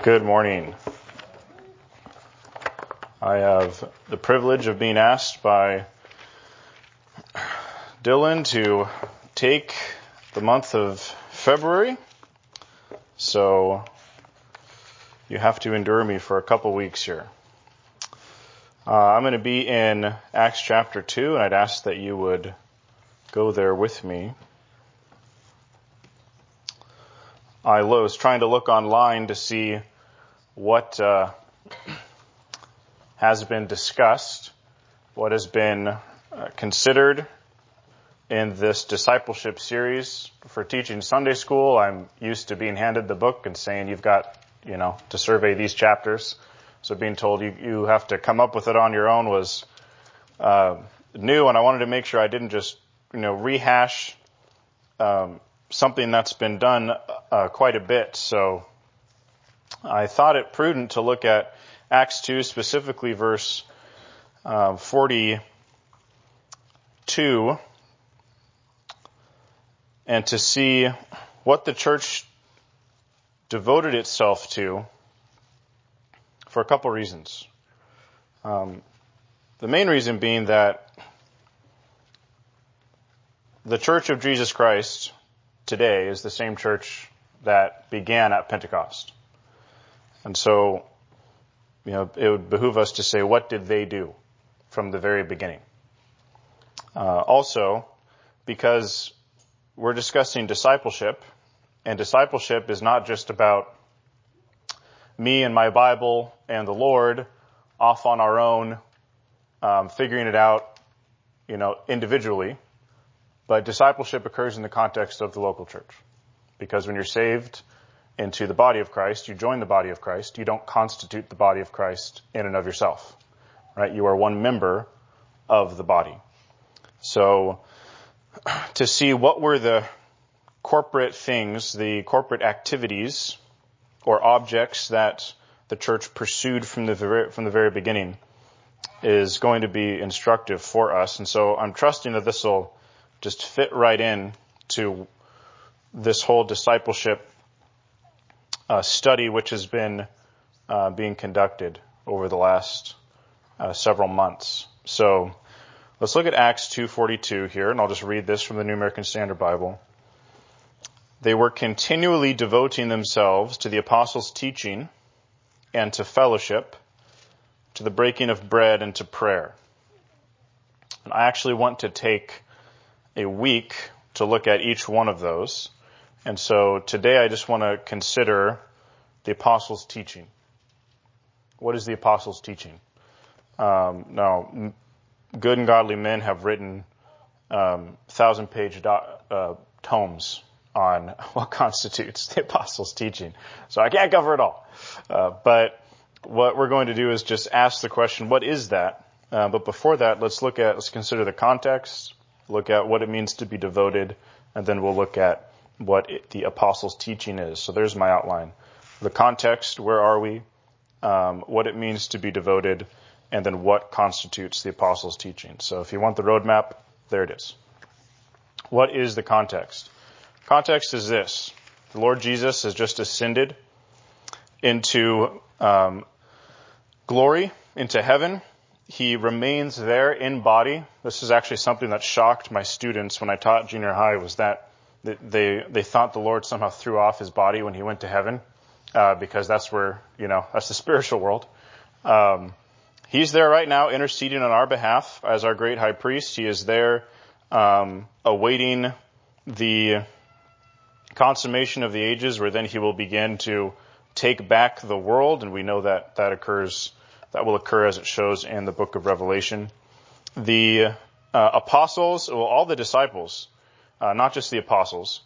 Good morning. I have the privilege of being asked by Dylan to take the month of February. So you have to endure me for a couple weeks here. Uh, I'm going to be in Acts chapter 2, and I'd ask that you would go there with me. I was trying to look online to see what uh, has been discussed, what has been uh, considered in this discipleship series for teaching Sunday school. I'm used to being handed the book and saying you've got, you know, to survey these chapters. So being told you, you have to come up with it on your own was uh, new, and I wanted to make sure I didn't just, you know, rehash um, something that's been done uh, quite a bit. So I thought it prudent to look at Acts 2, specifically verse uh, 42, and to see what the church devoted itself to for a couple reasons. Um, the main reason being that the Church of Jesus Christ today is the same church that began at Pentecost. And so, you know, it would behoove us to say, what did they do from the very beginning? Uh, also, because we're discussing discipleship, and discipleship is not just about me and my Bible and the Lord off on our own, um, figuring it out, you know, individually. But discipleship occurs in the context of the local church. Because when you're saved into the body of Christ, you join the body of Christ. You don't constitute the body of Christ in and of yourself. Right? You are one member of the body. So, to see what were the corporate things, the corporate activities or objects that the church pursued from the very, from the very beginning is going to be instructive for us. And so I'm trusting that this will just fit right in to this whole discipleship uh, study, which has been uh, being conducted over the last uh, several months. So let's look at Acts 2:42 here, and I'll just read this from the New American Standard Bible. They were continually devoting themselves to the apostles' teaching and to fellowship, to the breaking of bread and to prayer. And I actually want to take a week to look at each one of those. And so today I just want to consider the apostles' teaching. What is the apostles' teaching? Um, now, good and godly men have written um, thousand page do- uh, tomes on what constitutes the apostles' teaching. So I can't cover it all. Uh, but what we're going to do is just ask the question, what is that? Uh, but before that, let's look at, let's consider the context, look at what it means to be devoted, and then we'll look at what it, the apostles' teaching is. So there's my outline. The context, where are we? Um, what it means to be devoted, and then what constitutes the apostles' teaching. So if you want the roadmap, there it is. What is the context? Context is this. The Lord Jesus has just ascended into um, glory, into heaven, he remains there in body. This is actually something that shocked my students when I taught junior high was that they, they thought the Lord somehow threw off his body when he went to heaven, uh, because that's where, you know, that's the spiritual world. Um, he's there right now interceding on our behalf as our great high priest. He is there, um, awaiting the consummation of the ages where then he will begin to take back the world. And we know that that occurs that will occur as it shows in the book of Revelation. The uh, apostles, well, all the disciples, uh, not just the apostles,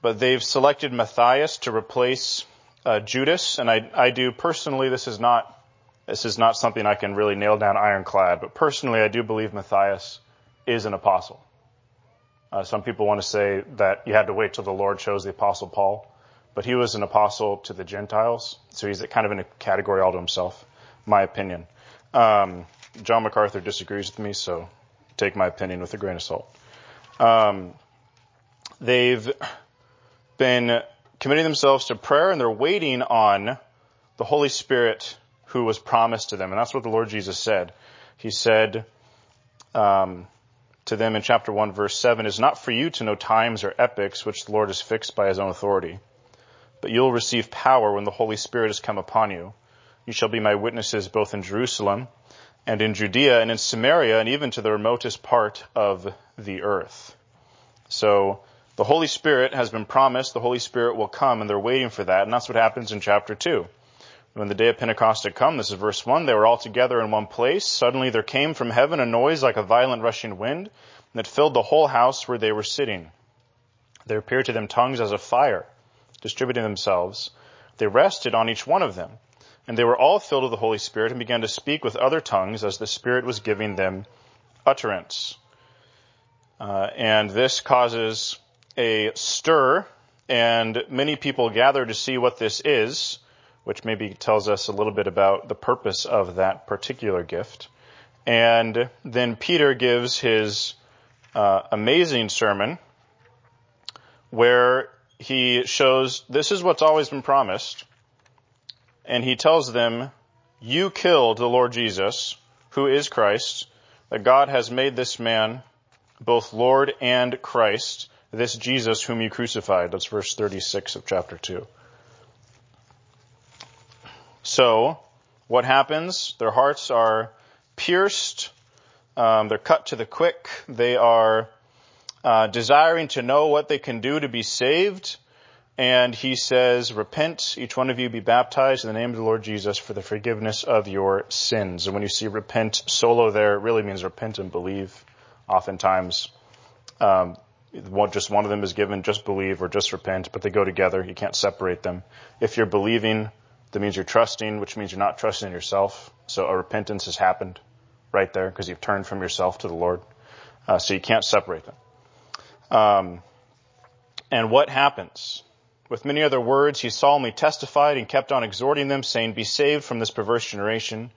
but they've selected Matthias to replace uh, Judas, and I, I do personally. This is not this is not something I can really nail down ironclad, but personally, I do believe Matthias is an apostle. Uh, some people want to say that you had to wait till the Lord chose the apostle Paul, but he was an apostle to the Gentiles, so he's kind of in a category all to himself my opinion. Um, John MacArthur disagrees with me, so take my opinion with a grain of salt. Um, they've been committing themselves to prayer and they're waiting on the Holy Spirit who was promised to them. And that's what the Lord Jesus said. He said um, to them in chapter 1, verse 7 is not for you to know times or epochs which the Lord has fixed by his own authority, but you'll receive power when the Holy Spirit has come upon you. You shall be my witnesses both in Jerusalem and in Judea and in Samaria and even to the remotest part of the earth. So the Holy Spirit has been promised. The Holy Spirit will come and they're waiting for that. And that's what happens in chapter 2. When the day of Pentecost had come, this is verse 1, they were all together in one place. Suddenly there came from heaven a noise like a violent rushing wind that filled the whole house where they were sitting. There appeared to them tongues as of fire, distributing themselves. They rested on each one of them. And they were all filled with the Holy Spirit and began to speak with other tongues as the Spirit was giving them utterance. Uh, and this causes a stir, and many people gather to see what this is which maybe tells us a little bit about the purpose of that particular gift. And then Peter gives his uh, amazing sermon where he shows this is what's always been promised. And he tells them, You killed the Lord Jesus, who is Christ, that God has made this man both Lord and Christ, this Jesus whom you crucified. That's verse 36 of chapter 2. So, what happens? Their hearts are pierced, um, they're cut to the quick, they are uh, desiring to know what they can do to be saved. And he says, Repent, each one of you be baptized in the name of the Lord Jesus for the forgiveness of your sins. And when you see repent solo there, it really means repent and believe. Oftentimes, um, just one of them is given just believe or just repent, but they go together. You can't separate them. If you're believing, that means you're trusting, which means you're not trusting in yourself. So a repentance has happened right there because you've turned from yourself to the Lord. Uh, so you can't separate them. Um, and what happens? With many other words, he solemnly testified and kept on exhorting them, saying, Be saved from this perverse generation.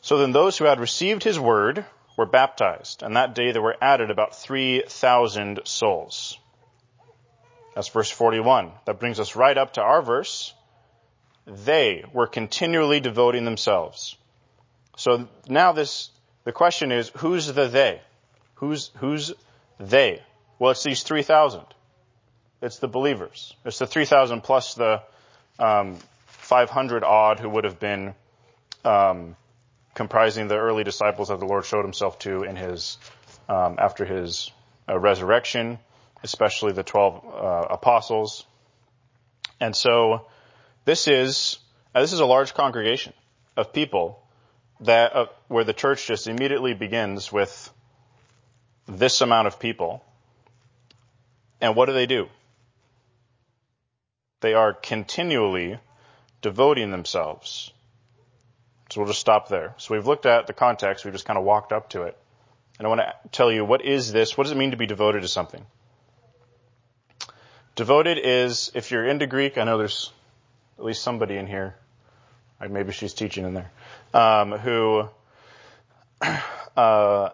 So then those who had received his word were baptized, and that day there were added about 3,000 souls. That's verse 41. That brings us right up to our verse, they were continually devoting themselves. So now this, the question is, who's the they? Who's, who's they? Well, it's these 3,000. It's the believers. It's the 3,000 plus the um, 500 odd who would have been um, comprising the early disciples that the Lord showed himself to in his, um, after his uh, resurrection, especially the 12 uh, apostles. And so, this is uh, this is a large congregation of people that uh, where the church just immediately begins with this amount of people. And what do they do? They are continually devoting themselves. So we'll just stop there. So we've looked at the context, we've just kind of walked up to it. And I want to tell you what is this? What does it mean to be devoted to something? Devoted is, if you're into Greek, I know there's at least somebody in here, maybe she's teaching in there, um, who uh,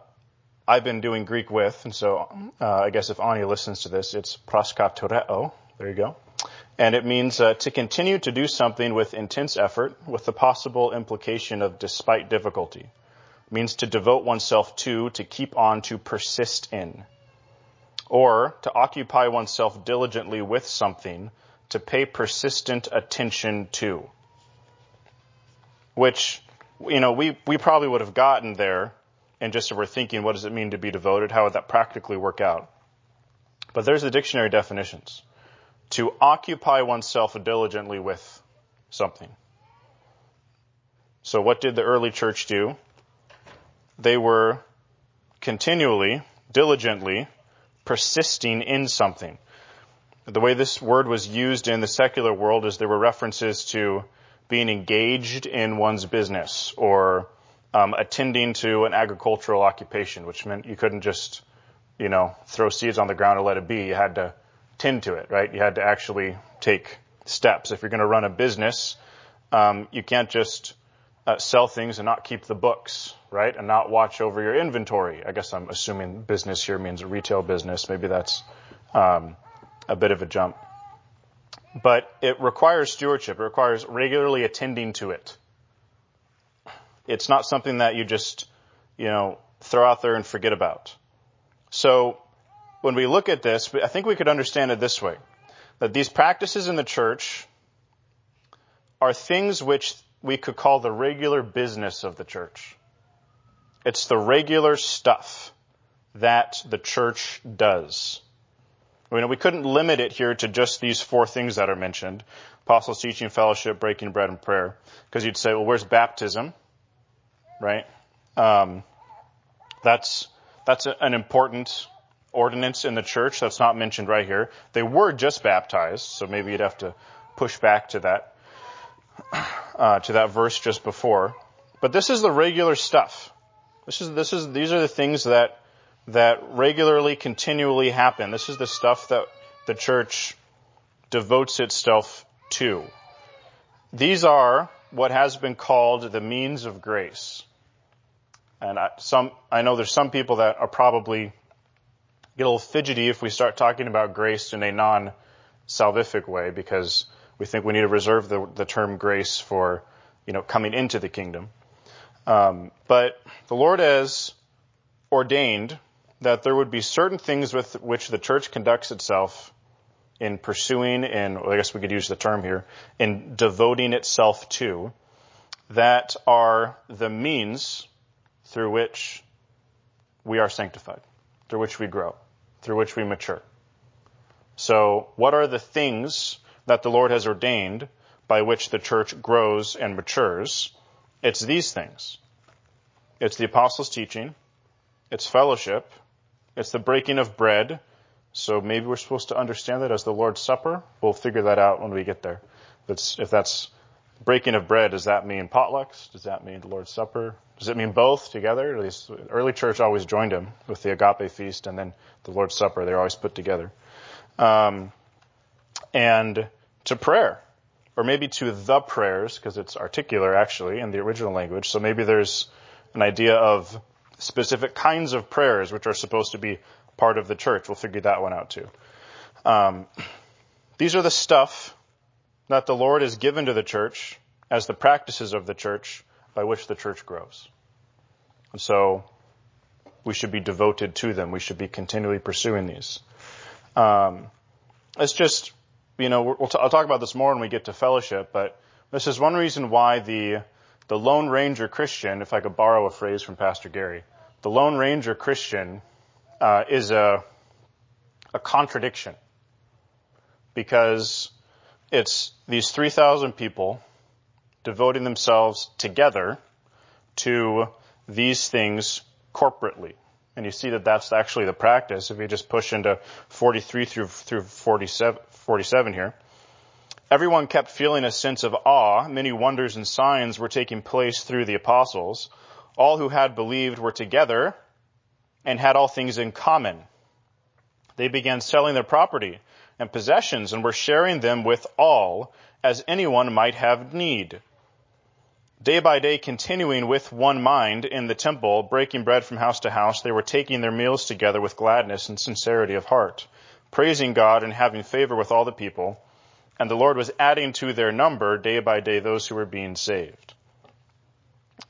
I've been doing Greek with, and so uh, I guess if Anya listens to this, it's proskartereo. There you go. And it means uh, to continue to do something with intense effort, with the possible implication of despite difficulty. It means to devote oneself to, to keep on, to persist in. Or to occupy oneself diligently with something, to pay persistent attention to. Which, you know, we, we probably would have gotten there and just if we're thinking, what does it mean to be devoted? How would that practically work out? But there's the dictionary definitions. To occupy oneself diligently with something. So what did the early church do? They were continually, diligently, persisting in something. The way this word was used in the secular world is there were references to being engaged in one's business or um, attending to an agricultural occupation, which meant you couldn't just, you know, throw seeds on the ground and let it be. You had to tend to it, right? You had to actually take steps. If you're going to run a business, um, you can't just uh, sell things and not keep the books, right? And not watch over your inventory. I guess I'm assuming business here means a retail business. Maybe that's um, a bit of a jump. but it requires stewardship. It requires regularly attending to it. It's not something that you just, you know, throw out there and forget about. So when we look at this, I think we could understand it this way. That these practices in the church are things which we could call the regular business of the church. It's the regular stuff that the church does. I mean, we couldn't limit it here to just these four things that are mentioned. Apostles, teaching, fellowship, breaking bread, and prayer. Because you'd say, well, where's baptism? Right? Um, that's, that's an important ordinance in the church. That's not mentioned right here. They were just baptized, so maybe you'd have to push back to that, uh, to that verse just before. But this is the regular stuff. This is, this is, these are the things that, that regularly, continually happen. This is the stuff that the church devotes itself to. These are what has been called the means of grace. And I, some, I know there's some people that are probably get a little fidgety if we start talking about grace in a non-salvific way because we think we need to reserve the, the term grace for, you know, coming into the kingdom. Um, but the Lord has ordained that there would be certain things with which the church conducts itself in pursuing and I guess we could use the term here in devoting itself to that are the means through which we are sanctified, through which we grow, through which we mature. So what are the things that the Lord has ordained by which the church grows and matures? It's these things. It's the apostles' teaching. It's fellowship. It's the breaking of bread. So maybe we're supposed to understand that as the Lord's Supper. We'll figure that out when we get there. It's, if that's breaking of bread, does that mean potlucks? Does that mean the Lord's Supper? Does it mean both together? At least early church always joined them with the agape feast and then the Lord's Supper. They're always put together. Um, and to prayer or maybe to the prayers, because it's articular actually in the original language. So maybe there's an idea of specific kinds of prayers which are supposed to be part of the church. We'll figure that one out too. Um, these are the stuff that the Lord has given to the church as the practices of the church by which the church grows. And so we should be devoted to them. We should be continually pursuing these. Um, it's just you know, we'll t- I'll talk about this more when we get to fellowship, but this is one reason why the, the Lone Ranger Christian, if I could borrow a phrase from Pastor Gary, the Lone Ranger Christian uh, is a, a contradiction because it's these 3,000 people devoting themselves together to these things corporately. And you see that that's actually the practice. If you just push into 43 through, through 47, 47 here. Everyone kept feeling a sense of awe. Many wonders and signs were taking place through the apostles. All who had believed were together and had all things in common. They began selling their property and possessions and were sharing them with all as anyone might have need. Day by day, continuing with one mind in the temple, breaking bread from house to house, they were taking their meals together with gladness and sincerity of heart praising God and having favor with all the people. And the Lord was adding to their number day by day those who were being saved.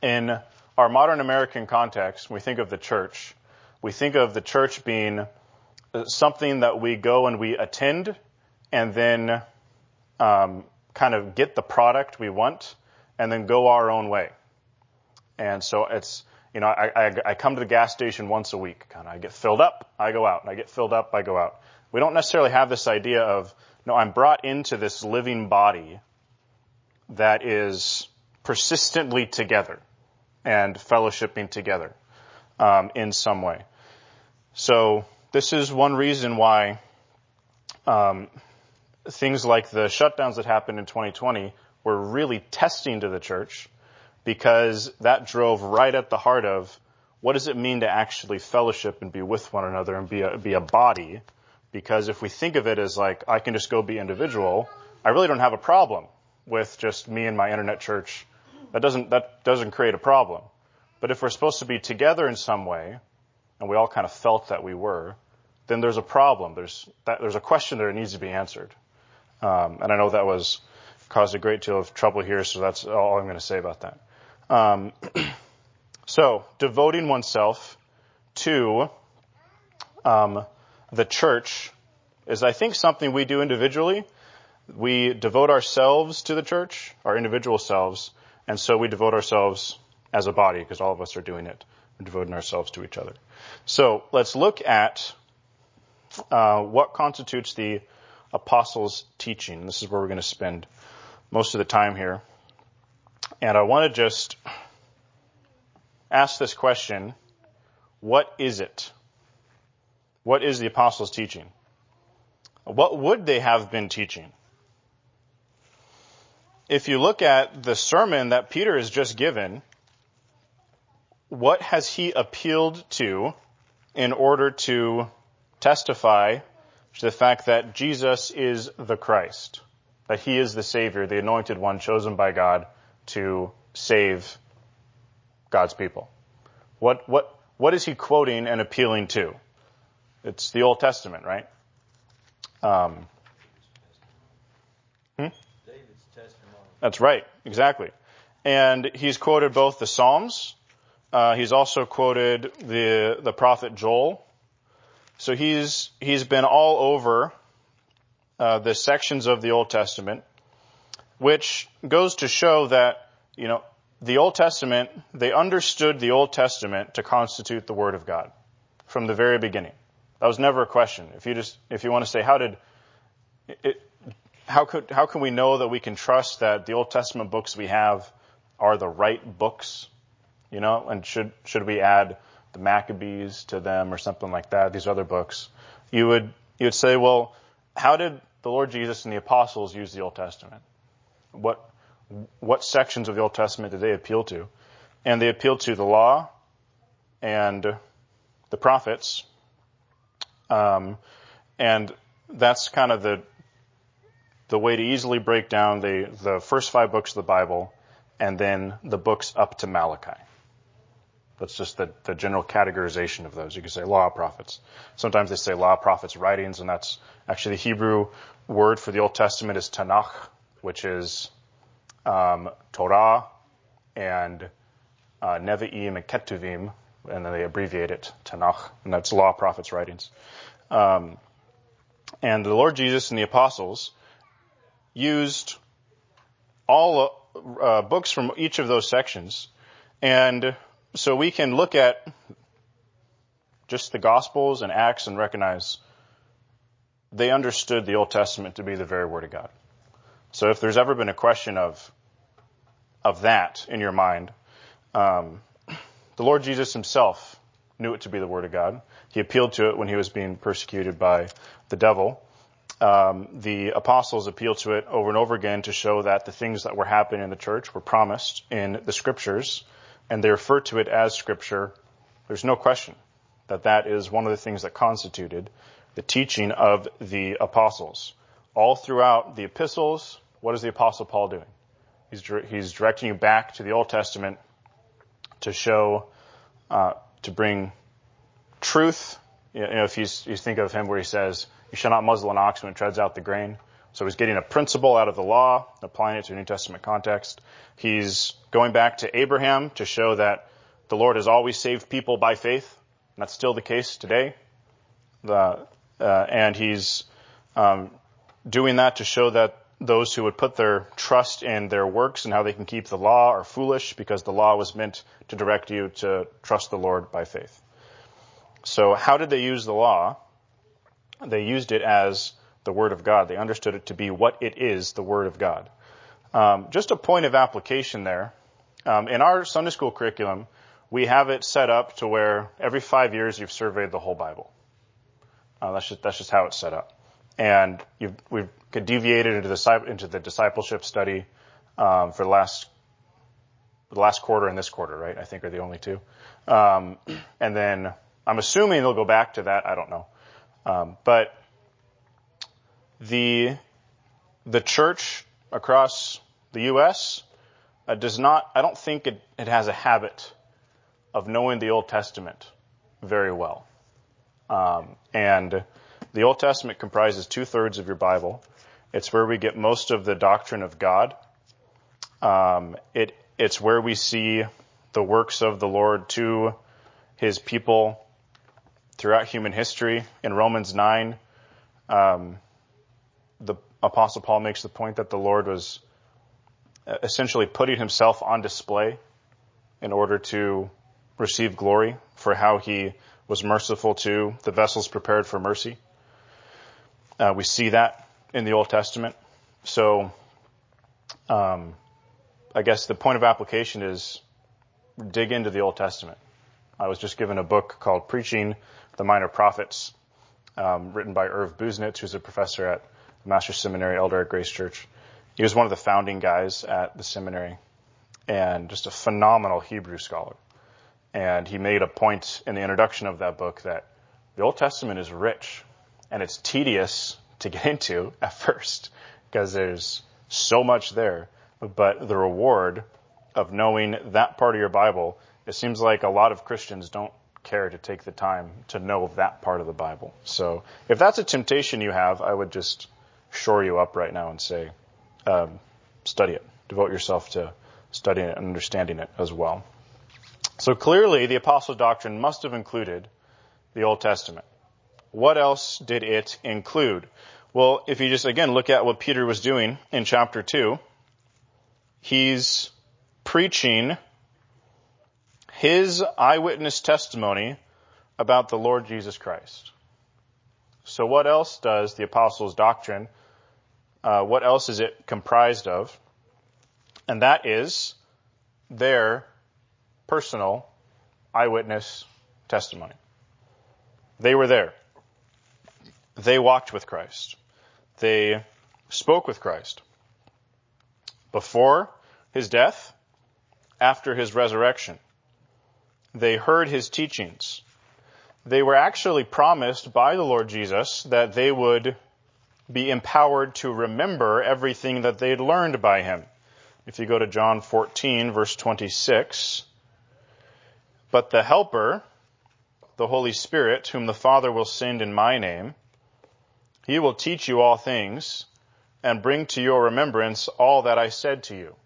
In our modern American context, when we think of the church, we think of the church being something that we go and we attend and then um, kind of get the product we want and then go our own way. And so it's, you know, I, I, I come to the gas station once a week. Kind of, I get filled up, I go out. I get filled up, I go out. We don't necessarily have this idea of, no, I'm brought into this living body that is persistently together and fellowshipping together um, in some way. So this is one reason why um, things like the shutdowns that happened in 2020 were really testing to the church because that drove right at the heart of what does it mean to actually fellowship and be with one another and be a, be a body because if we think of it as like, I can just go be individual, I really don't have a problem with just me and my internet church. That doesn't, that doesn't create a problem. But if we're supposed to be together in some way, and we all kind of felt that we were, then there's a problem. There's, that, there's a question that needs to be answered. Um, and I know that was caused a great deal of trouble here, so that's all I'm going to say about that. Um, so, devoting oneself to um, the church is, I think, something we do individually. We devote ourselves to the church, our individual selves, and so we devote ourselves as a body because all of us are doing it. We're devoting ourselves to each other. So let's look at uh, what constitutes the apostles' teaching. This is where we're going to spend most of the time here. And I want to just ask this question What is it? What is the apostles' teaching? What would they have been teaching? If you look at the sermon that Peter has just given, what has he appealed to in order to testify to the fact that Jesus is the Christ, that he is the Savior, the anointed one chosen by God to save God's people. What, what, what is he quoting and appealing to? It's the Old Testament, right? Um, hmm? That's right, exactly. And he's quoted both the Psalms, uh, he's also quoted the the prophet Joel, so he's he's been all over uh, the sections of the Old Testament, which goes to show that you know the Old Testament they understood the Old Testament to constitute the Word of God from the very beginning. That was never a question. If you just if you want to say how did it, how could how can we know that we can trust that the Old Testament books we have are the right books? You know, and should should we add the Maccabees to them or something like that, these other books, you would you would say, well, how did the Lord Jesus and the apostles use the Old Testament? What what sections of the Old Testament did they appeal to? And they appealed to the law and the prophets. Um, and that's kind of the the way to easily break down the the first five books of the Bible and then the books up to Malachi. That's just the, the general categorization of those. You could say law prophets. Sometimes they say law prophets writings, and that's actually the Hebrew word for the Old Testament is Tanakh, which is um, Torah and uh, Nevi'im and Ketuvim, and then they abbreviate it Tanakh, and that's law prophets writings. Um, and the Lord Jesus and the apostles used all uh, books from each of those sections and so we can look at just the Gospels and Acts and recognize they understood the Old Testament to be the very Word of God. So if there's ever been a question of of that in your mind, um, the Lord Jesus Himself knew it to be the Word of God. He appealed to it when he was being persecuted by the devil. Um, the apostles appealed to it over and over again to show that the things that were happening in the church were promised in the Scriptures and they refer to it as Scripture, there's no question that that is one of the things that constituted the teaching of the apostles. All throughout the epistles, what is the apostle Paul doing? He's, he's directing you back to the Old Testament to show, uh, to bring truth. You know, if you, you think of him where he says, you shall not muzzle an ox when it treads out the grain. So he's getting a principle out of the law, applying it to a New Testament context. He's going back to Abraham to show that the Lord has always saved people by faith, and that's still the case today. The, uh, and he's um, doing that to show that those who would put their trust in their works and how they can keep the law are foolish because the law was meant to direct you to trust the Lord by faith. So how did they use the law? They used it as the Word of God. They understood it to be what it is, the Word of God. Um, just a point of application there. Um, in our Sunday school curriculum, we have it set up to where every five years you've surveyed the whole Bible. Uh, that's just that's just how it's set up. And we've deviated into the into the discipleship study um, for the last the last quarter and this quarter, right? I think are the only two. Um, and then I'm assuming they'll go back to that. I don't know. Um, but the the church across the U.S. Uh, does not. I don't think it, it has a habit of knowing the Old Testament very well. Um, and the Old Testament comprises two thirds of your Bible, It's where we get most of the doctrine of God. Um, it, it's where we see the works of the Lord to his people throughout human history. In Romans 9, um, the Apostle Paul makes the point that the Lord was essentially putting himself on display in order to receive glory for how he was merciful to the vessels prepared for mercy. Uh, we see that in the Old Testament. So, um, I guess the point of application is dig into the Old Testament. I was just given a book called Preaching the Minor Prophets, um, written by Irv Busenitz, who's a professor at Master's Seminary Elder at Grace Church. He was one of the founding guys at the seminary and just a phenomenal Hebrew scholar. And he made a point in the introduction of that book that the Old Testament is rich and it's tedious to get into at first because there's so much there. But the reward of knowing that part of your Bible, it seems like a lot of Christians don't care to take the time to know that part of the Bible. So if that's a temptation you have, I would just shore you up right now and say, um, study it. Devote yourself to studying it and understanding it as well. So clearly, the apostles' doctrine must have included the Old Testament. What else did it include? Well, if you just again look at what Peter was doing in chapter 2, he's preaching his eyewitness testimony about the Lord Jesus Christ. So what else does the apostles' doctrine uh, what else is it comprised of? And that is their personal eyewitness testimony. They were there. They walked with Christ. They spoke with Christ. Before his death, after his resurrection. They heard his teachings. They were actually promised by the Lord Jesus that they would be empowered to remember everything that they'd learned by him. If you go to John 14 verse 26, but the helper, the Holy Spirit, whom the Father will send in my name, he will teach you all things and bring to your remembrance all that I said to you.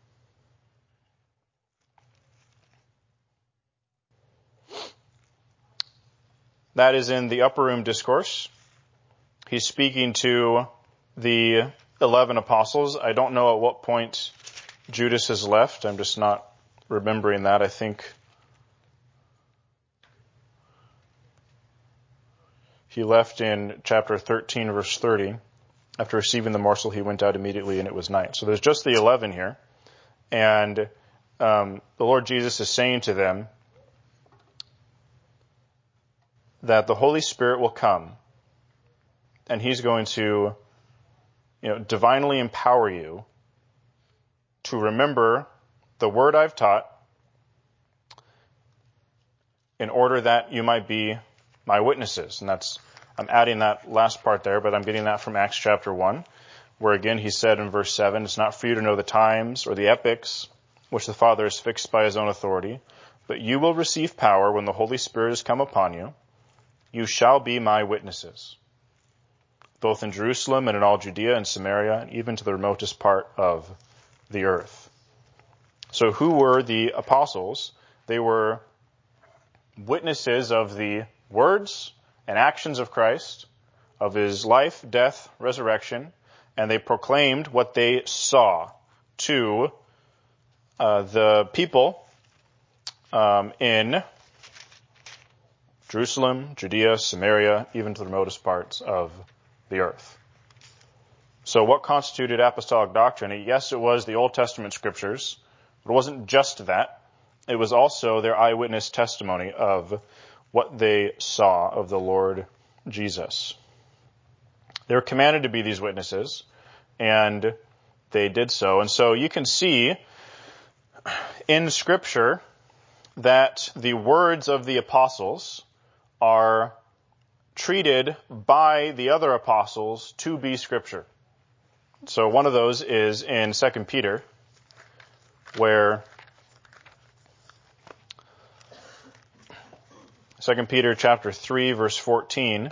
That is in the upper room discourse. He's speaking to the 11 apostles. I don't know at what point Judas has left. I'm just not remembering that. I think he left in chapter 13 verse 30. After receiving the morsel, he went out immediately and it was night. So there's just the 11 here. And um, the Lord Jesus is saying to them that the Holy Spirit will come and he's going to, you know, divinely empower you to remember the word I've taught in order that you might be my witnesses. And that's, I'm adding that last part there, but I'm getting that from Acts chapter 1, where again he said in verse 7, it's not for you to know the times or the epochs which the Father has fixed by his own authority, but you will receive power when the Holy Spirit has come upon you. You shall be my witnesses both in Jerusalem and in all Judea and Samaria, and even to the remotest part of the earth. So who were the apostles? They were witnesses of the words and actions of Christ, of his life, death, resurrection, and they proclaimed what they saw to uh, the people um, in Jerusalem, Judea, Samaria, even to the remotest parts of the earth. So what constituted apostolic doctrine? Yes, it was the Old Testament scriptures, but it wasn't just that. It was also their eyewitness testimony of what they saw of the Lord Jesus. They were commanded to be these witnesses, and they did so. And so you can see in scripture that the words of the apostles are treated by the other apostles to be scripture. So one of those is in 2 Peter, where 2 Peter chapter 3 verse 14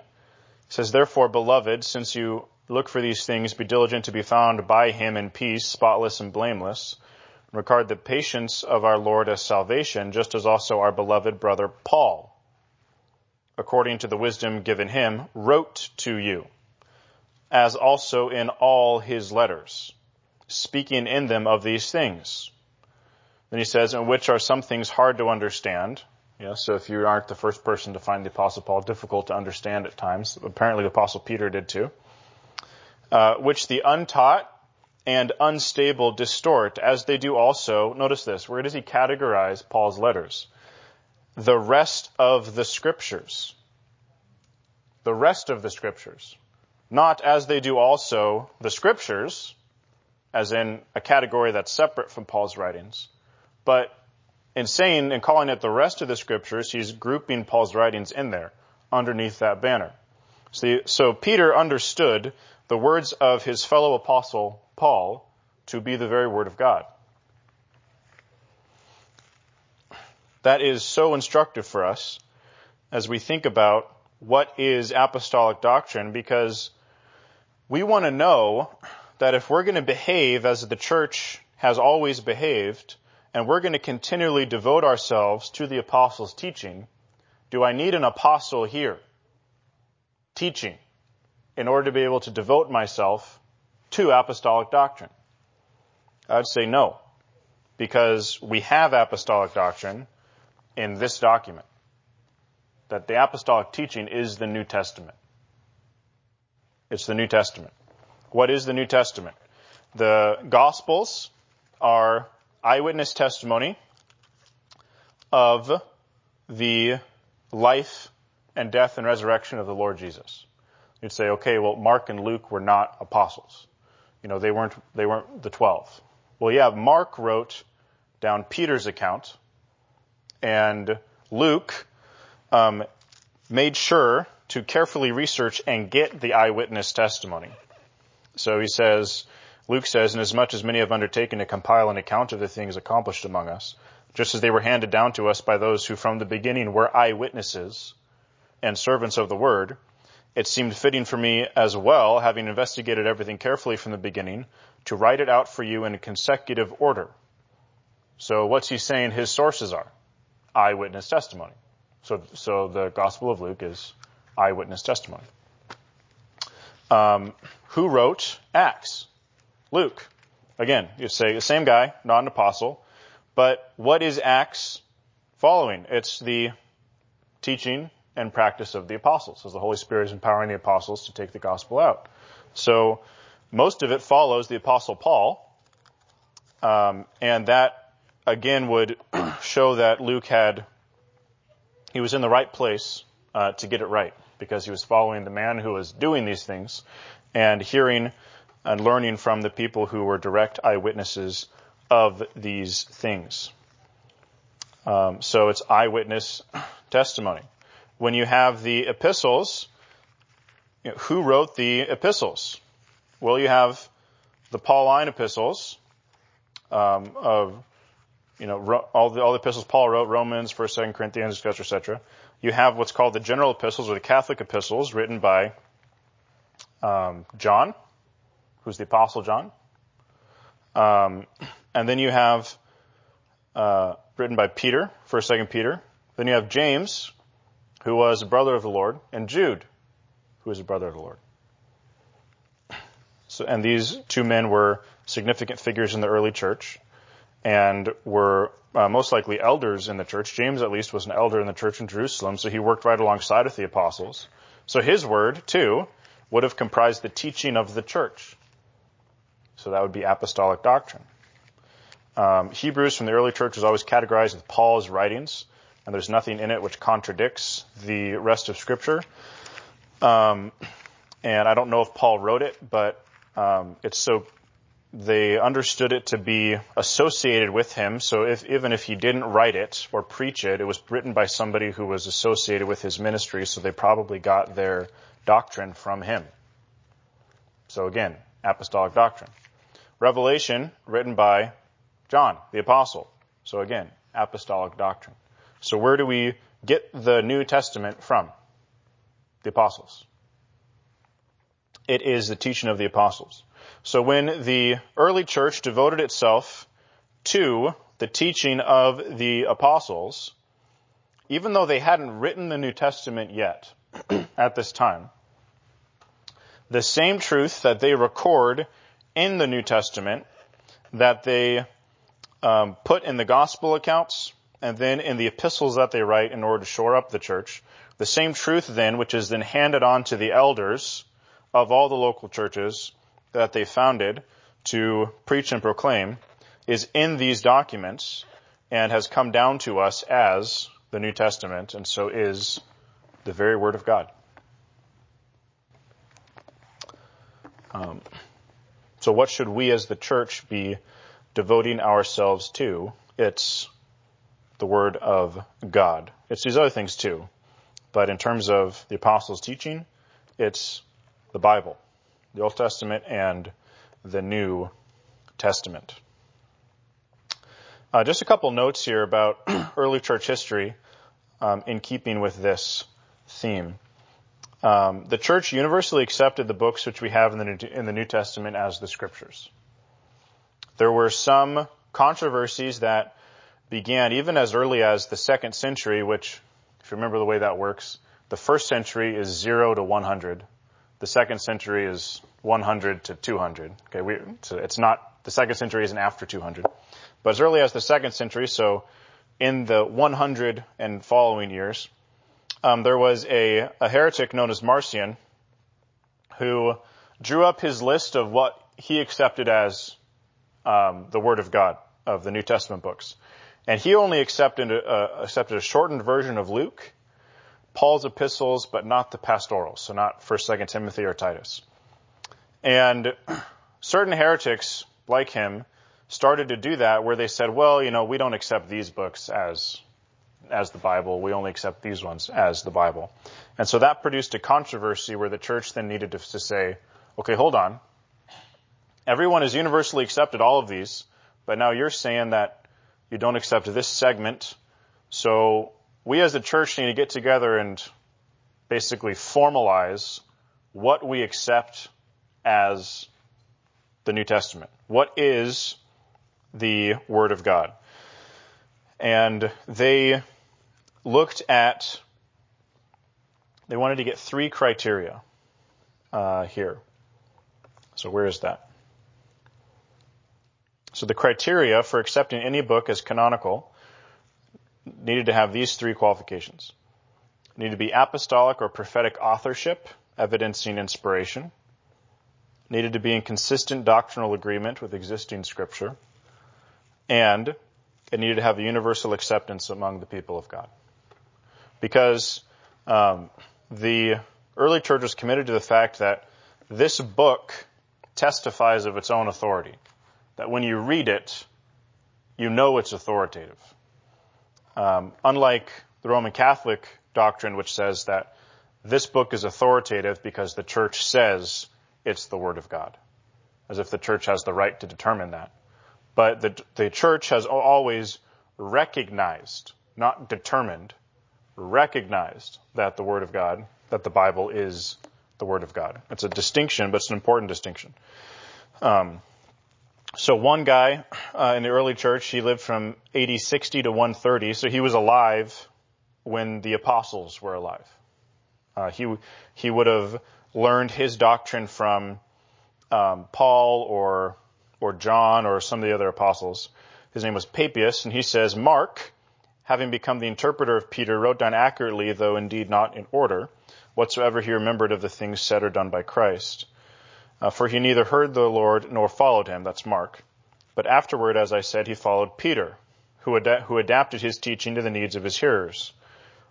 says, Therefore, beloved, since you Look for these things, be diligent to be found by him in peace, spotless and blameless. Regard the patience of our Lord as salvation, just as also our beloved brother Paul, according to the wisdom given him, wrote to you, as also in all his letters, speaking in them of these things. Then he says, in which are some things hard to understand. Yeah, so if you aren't the first person to find the Apostle Paul difficult to understand at times, apparently the Apostle Peter did too. Uh, which the untaught and unstable distort, as they do also, notice this, where does he categorize Paul's letters? The rest of the scriptures. The rest of the scriptures. Not as they do also the scriptures, as in a category that's separate from Paul's writings, but in saying and calling it the rest of the scriptures, he's grouping Paul's writings in there underneath that banner. See, so Peter understood the words of his fellow apostle, Paul, to be the very word of God. That is so instructive for us as we think about what is apostolic doctrine because we want to know that if we're going to behave as the church has always behaved, and we're going to continually devote ourselves to the apostles' teaching, do I need an apostle here teaching? in order to be able to devote myself to apostolic doctrine? I'd say no, because we have apostolic doctrine in this document. That the apostolic teaching is the New Testament. It's the New Testament. What is the New Testament? The Gospels are eyewitness testimony of the life and death and resurrection of the Lord Jesus. You'd say, okay, well, Mark and Luke were not apostles. You know, they weren't, they weren't the twelve. Well, yeah, Mark wrote down Peter's account, and Luke um, made sure to carefully research and get the eyewitness testimony. So he says, Luke says, inasmuch as much as many have undertaken to compile an account of the things accomplished among us, just as they were handed down to us by those who from the beginning were eyewitnesses and servants of the word, it seemed fitting for me as well, having investigated everything carefully from the beginning, to write it out for you in consecutive order. So what's he saying his sources are? Eyewitness testimony. So, so the Gospel of Luke is eyewitness testimony. Um, who wrote Acts? Luke. Again, you say the same guy, not an apostle. But what is Acts following? It's the teaching and practice of the apostles, as the Holy Spirit is empowering the apostles to take the gospel out. So most of it follows the apostle Paul, um, and that again would show that Luke had he was in the right place uh, to get it right because he was following the man who was doing these things and hearing and learning from the people who were direct eyewitnesses of these things. Um, so it's eyewitness testimony when you have the epistles, you know, who wrote the epistles? Well, you have the Pauline epistles um, of you know all the all the epistles Paul wrote, Romans, First, Second Corinthians, etc., etc. You have what's called the general epistles or the Catholic epistles, written by um, John, who's the Apostle John, um, and then you have uh, written by Peter, First, Second Peter. Then you have James, who was a brother of the Lord, and Jude, who was a brother of the Lord. So, and these two men were significant figures in the early church and were uh, most likely elders in the church. James, at least, was an elder in the church in Jerusalem, so he worked right alongside of the apostles. So his word, too, would have comprised the teaching of the church. So that would be apostolic doctrine. Um, Hebrews from the early church was always categorized with Paul's writings and there's nothing in it which contradicts the rest of Scripture. Um, and I don't know if Paul wrote it, but um, it's so they understood it to be associated with him. So if, even if he didn't write it or preach it, it was written by somebody who was associated with his ministry. So they probably got their doctrine from him. So again, apostolic doctrine. Revelation written by John, the apostle. So again, apostolic doctrine. So where do we get the New Testament from? The apostles. It is the teaching of the apostles. So when the early church devoted itself to the teaching of the apostles, even though they hadn't written the New Testament yet at this time, the same truth that they record in the New Testament that they um, put in the gospel accounts and then in the epistles that they write in order to shore up the church, the same truth then, which is then handed on to the elders of all the local churches that they founded to preach and proclaim, is in these documents and has come down to us as the New Testament, and so is the very Word of God. Um, so, what should we as the church be devoting ourselves to? It's the Word of God. It's these other things too. But in terms of the apostles' teaching, it's the Bible, the Old Testament and the New Testament. Uh, just a couple notes here about early church history um, in keeping with this theme. Um, the church universally accepted the books which we have in the, New, in the New Testament as the scriptures. There were some controversies that began even as early as the second century, which, if you remember the way that works, the first century is 0 to 100. The second century is 100 to 200. Okay, we, so it's not, the second century isn't after 200. But as early as the second century, so in the 100 and following years, um, there was a, a heretic known as Marcion who drew up his list of what he accepted as um, the Word of God of the New Testament books. And he only accepted a, uh, accepted a shortened version of Luke, Paul's epistles, but not the pastorals, so not 1st, 2nd Timothy or Titus. And certain heretics like him started to do that where they said, well, you know, we don't accept these books as as the Bible. We only accept these ones as the Bible. And so that produced a controversy where the church then needed to, to say, okay, hold on. Everyone has universally accepted all of these, but now you're saying that you don't accept this segment. So we as a church need to get together and basically formalize what we accept as the New Testament. What is the Word of God? And they looked at, they wanted to get three criteria uh, here. So where is that? So the criteria for accepting any book as canonical needed to have these three qualifications. Needed to be apostolic or prophetic authorship, evidencing inspiration. Needed to be in consistent doctrinal agreement with existing scripture. And it needed to have a universal acceptance among the people of God. Because um, the early church was committed to the fact that this book testifies of its own authority that when you read it, you know it's authoritative. Um, unlike the Roman Catholic doctrine, which says that this book is authoritative because the church says it's the Word of God, as if the church has the right to determine that. But the, the church has always recognized, not determined, recognized that the Word of God, that the Bible is the Word of God. It's a distinction, but it's an important distinction. Um, so one guy uh, in the early church, he lived from AD 60 to 130, so he was alive when the apostles were alive. Uh, he he would have learned his doctrine from um, Paul or or John or some of the other apostles. His name was Papias, and he says Mark, having become the interpreter of Peter, wrote down accurately, though indeed not in order, whatsoever he remembered of the things said or done by Christ. Uh, for he neither heard the Lord nor followed him. That's Mark. But afterward, as I said, he followed Peter, who, ad- who adapted his teaching to the needs of his hearers,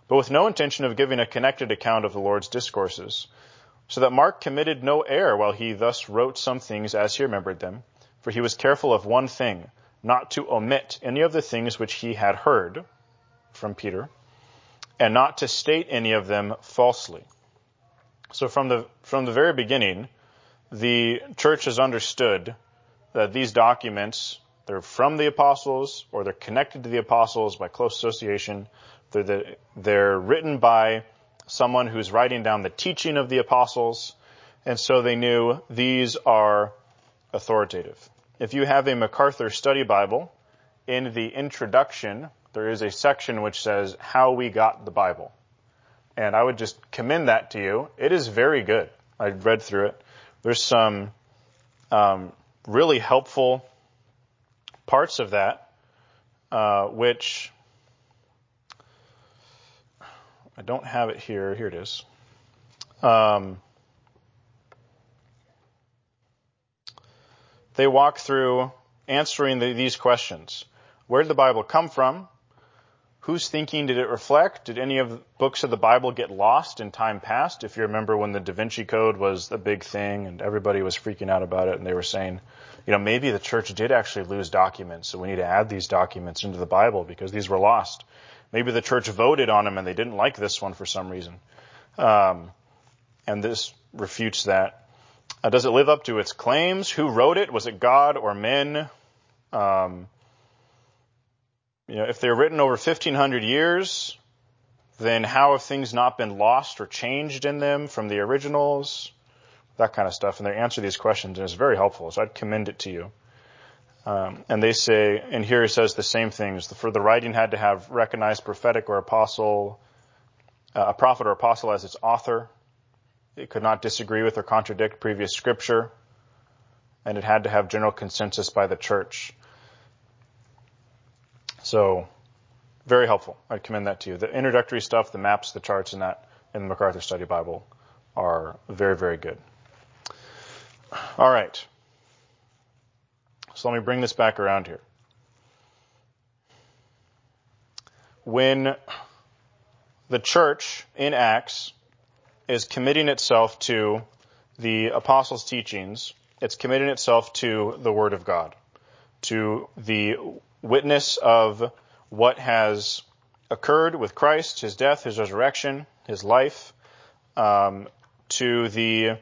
but with no intention of giving a connected account of the Lord's discourses. So that Mark committed no error while he thus wrote some things as he remembered them, for he was careful of one thing, not to omit any of the things which he had heard from Peter, and not to state any of them falsely. So from the, from the very beginning, the church has understood that these documents, they're from the apostles or they're connected to the apostles by close association. They're, the, they're written by someone who's writing down the teaching of the apostles And so they knew these are authoritative. If you have a MacArthur Study Bible, in the introduction, there is a section which says how we got the Bible. And I would just commend that to you. It is very good. I read through it. There's some um, really helpful parts of that, uh, which I don't have it here. Here it is. Um, they walk through answering the, these questions. Where did the Bible come from? Whose thinking did it reflect? Did any of the books of the Bible get lost in time past? If you remember when the Da Vinci Code was the big thing and everybody was freaking out about it and they were saying, you know, maybe the church did actually lose documents, so we need to add these documents into the Bible because these were lost. Maybe the church voted on them and they didn't like this one for some reason. Um, and this refutes that. Uh, does it live up to its claims? Who wrote it? Was it God or men? Um, you know, if they're written over 1500 years, then how have things not been lost or changed in them from the originals? That kind of stuff. And they answer these questions and it's very helpful. So I'd commend it to you. Um, and they say, and here he says the same things. For the writing had to have recognized prophetic or apostle, uh, a prophet or apostle as its author. It could not disagree with or contradict previous scripture. And it had to have general consensus by the church. So, very helpful. I'd commend that to you. The introductory stuff, the maps, the charts, and that in the MacArthur Study Bible are very, very good. All right. So let me bring this back around here. When the church in Acts is committing itself to the apostles' teachings, it's committing itself to the Word of God, to the witness of what has occurred with Christ, his death, his resurrection, his life, um, to the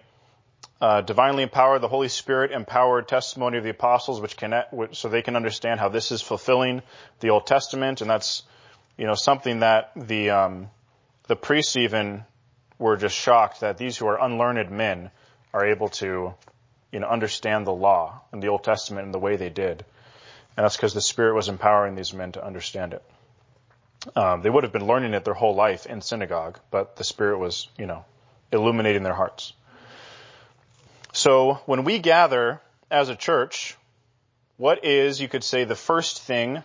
uh, divinely empowered, the Holy Spirit empowered testimony of the apostles, which can so they can understand how this is fulfilling the Old Testament, and that's you know something that the um, the priests even were just shocked that these who are unlearned men are able to you know understand the law and the Old Testament in the way they did. And that's because the Spirit was empowering these men to understand it. Um, they would have been learning it their whole life in synagogue, but the Spirit was, you know, illuminating their hearts. So when we gather as a church, what is, you could say, the first thing,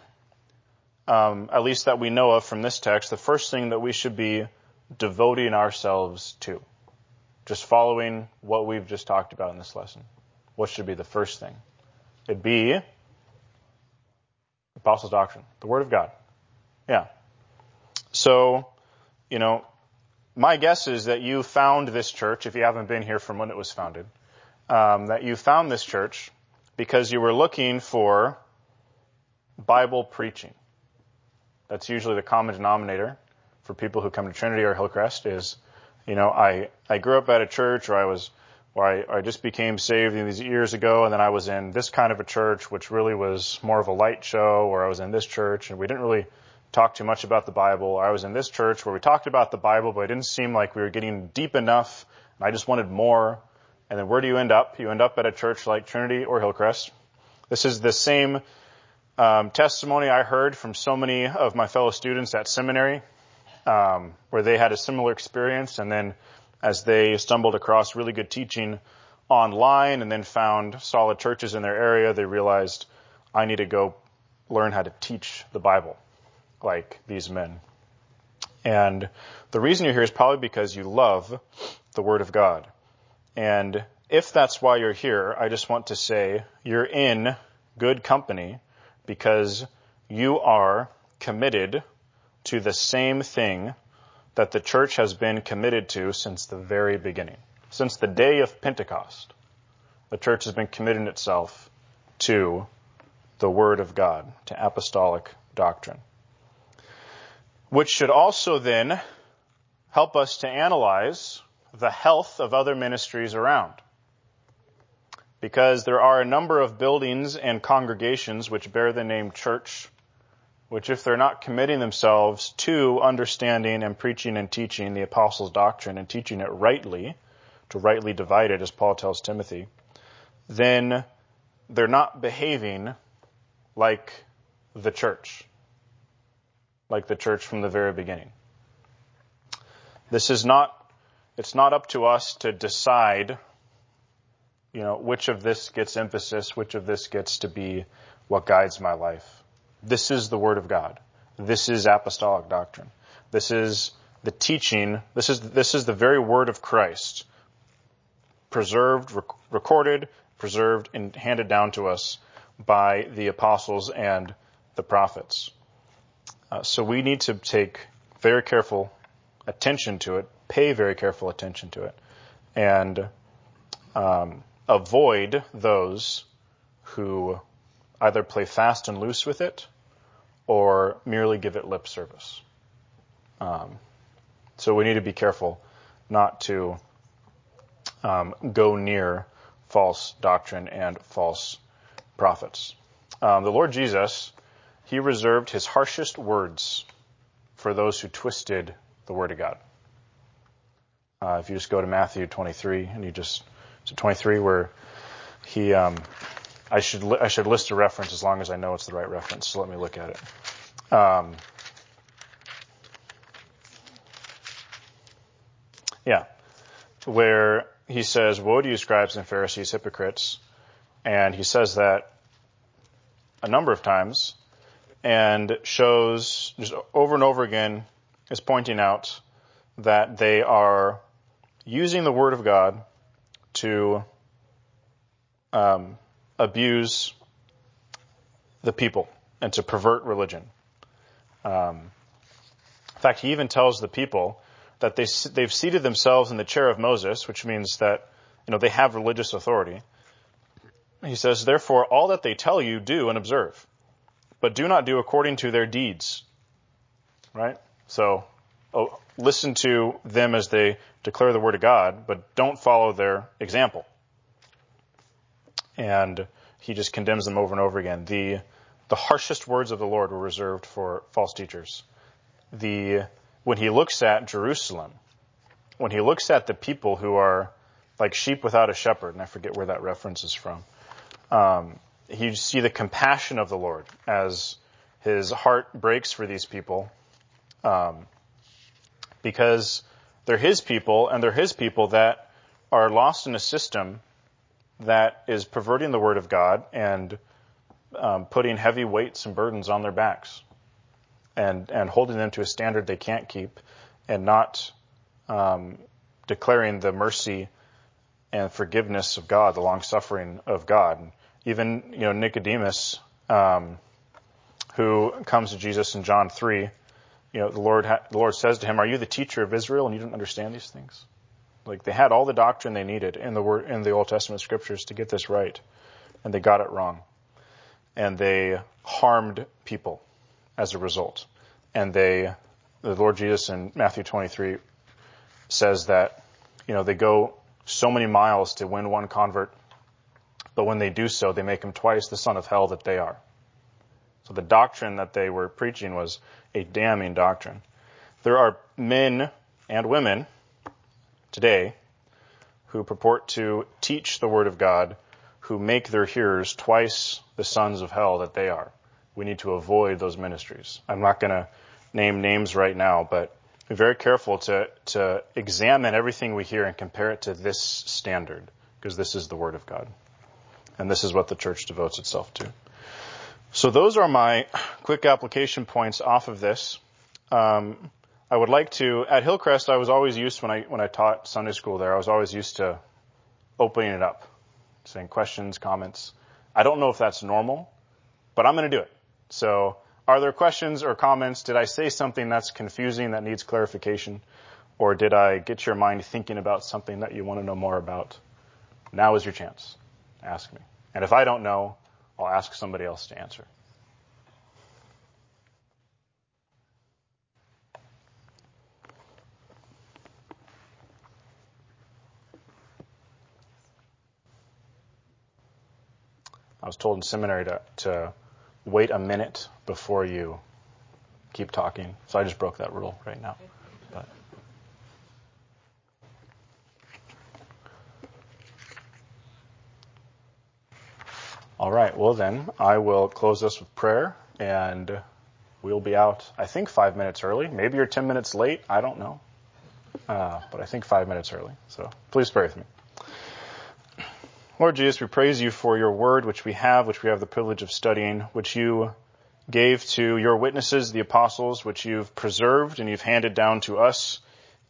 um, at least that we know of from this text, the first thing that we should be devoting ourselves to? Just following what we've just talked about in this lesson. What should be the first thing? It'd be Apostles' doctrine, the Word of God. Yeah. So, you know, my guess is that you found this church, if you haven't been here from when it was founded, um, that you found this church because you were looking for Bible preaching. That's usually the common denominator for people who come to Trinity or Hillcrest is, you know, I, I grew up at a church or I was where I, I just became saved these years ago, and then I was in this kind of a church, which really was more of a light show, or I was in this church, and we didn't really talk too much about the Bible. I was in this church where we talked about the Bible, but it didn't seem like we were getting deep enough, and I just wanted more. And then where do you end up? You end up at a church like Trinity or Hillcrest. This is the same um, testimony I heard from so many of my fellow students at seminary, um, where they had a similar experience, and then as they stumbled across really good teaching online and then found solid churches in their area, they realized, I need to go learn how to teach the Bible like these men. And the reason you're here is probably because you love the Word of God. And if that's why you're here, I just want to say you're in good company because you are committed to the same thing that the church has been committed to since the very beginning. Since the day of Pentecost, the church has been committing itself to the Word of God, to apostolic doctrine. Which should also then help us to analyze the health of other ministries around. Because there are a number of buildings and congregations which bear the name church which if they're not committing themselves to understanding and preaching and teaching the apostles' doctrine and teaching it rightly, to rightly divide it, as Paul tells Timothy, then they're not behaving like the church, like the church from the very beginning. This is not, it's not up to us to decide, you know, which of this gets emphasis, which of this gets to be what guides my life. This is the Word of God. This is apostolic doctrine. This is the teaching. This is, this is the very Word of Christ. Preserved, rec- recorded, preserved, and handed down to us by the apostles and the prophets. Uh, so we need to take very careful attention to it, pay very careful attention to it, and um, avoid those who either play fast and loose with it or merely give it lip service. Um, so we need to be careful not to um, go near false doctrine and false prophets. Um, the Lord Jesus, he reserved his harshest words for those who twisted the Word of God. Uh, if you just go to Matthew 23 and you just, to 23 where he, um, I should li- I should list a reference as long as I know it's the right reference. So let me look at it. Um, yeah, where he says, "Woe to you, scribes and Pharisees, hypocrites," and he says that a number of times, and shows just over and over again is pointing out that they are using the word of God to um, abuse the people and to pervert religion. Um, in fact, he even tells the people that they they've seated themselves in the chair of Moses, which means that you know they have religious authority. He says, therefore, all that they tell you, do and observe, but do not do according to their deeds. Right? So, oh, listen to them as they declare the word of God, but don't follow their example and he just condemns them over and over again. The the harshest words of the Lord were reserved for false teachers. The when he looks at Jerusalem, when he looks at the people who are like sheep without a shepherd, and I forget where that reference is from, um, you see the compassion of the Lord as his heart breaks for these people, um, because they're his people, and they're his people that are lost in a system that is perverting the word of God and um, putting heavy weights and burdens on their backs and, and holding them to a standard they can't keep and not um, declaring the mercy and forgiveness of God, the long suffering of God. Even, you know, Nicodemus, um, who comes to Jesus in John 3, you know, the Lord, ha- the Lord says to him, are you the teacher of Israel and you don't understand these things? Like they had all the doctrine they needed in the word in the Old Testament scriptures to get this right, and they got it wrong, and they harmed people as a result. And they, the Lord Jesus in Matthew 23 says that, you know, they go so many miles to win one convert, but when they do so, they make him twice the son of hell that they are. So the doctrine that they were preaching was a damning doctrine. There are men and women today who purport to teach the Word of God who make their hearers twice the sons of hell that they are. We need to avoid those ministries. I'm not going to name names right now, but be very careful to, to examine everything we hear and compare it to this standard, because this is the Word of God. And this is what the church devotes itself to. So those are my quick application points off of this. Um, I would like to, at Hillcrest, I was always used when I, when I taught Sunday school there, I was always used to opening it up, saying questions, comments. I don't know if that's normal, but I'm going to do it. So are there questions or comments? Did I say something that's confusing that needs clarification? Or did I get your mind thinking about something that you want to know more about? Now is your chance. Ask me. And if I don't know, I'll ask somebody else to answer. was told in seminary to, to wait a minute before you keep talking. So I just broke that rule right now. But. All right, well then, I will close this with prayer and we'll be out, I think, five minutes early. Maybe you're 10 minutes late. I don't know. Uh, but I think five minutes early. So please pray with me. Lord Jesus, we praise you for your word, which we have, which we have the privilege of studying, which you gave to your witnesses, the apostles, which you've preserved and you've handed down to us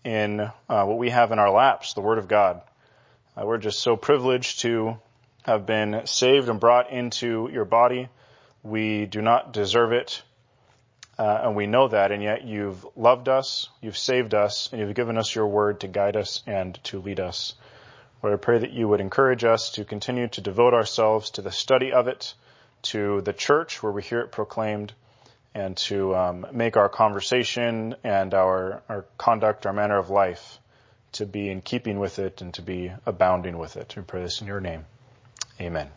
in uh, what we have in our laps, the Word of God. Uh, we're just so privileged to have been saved and brought into your body. We do not deserve it, uh, and we know that, and yet you've loved us, you've saved us, and you've given us your Word to guide us and to lead us. Lord, I pray that you would encourage us to continue to devote ourselves to the study of it, to the church where we hear it proclaimed, and to um, make our conversation and our, our conduct, our manner of life, to be in keeping with it and to be abounding with it. We pray this in your name. Amen.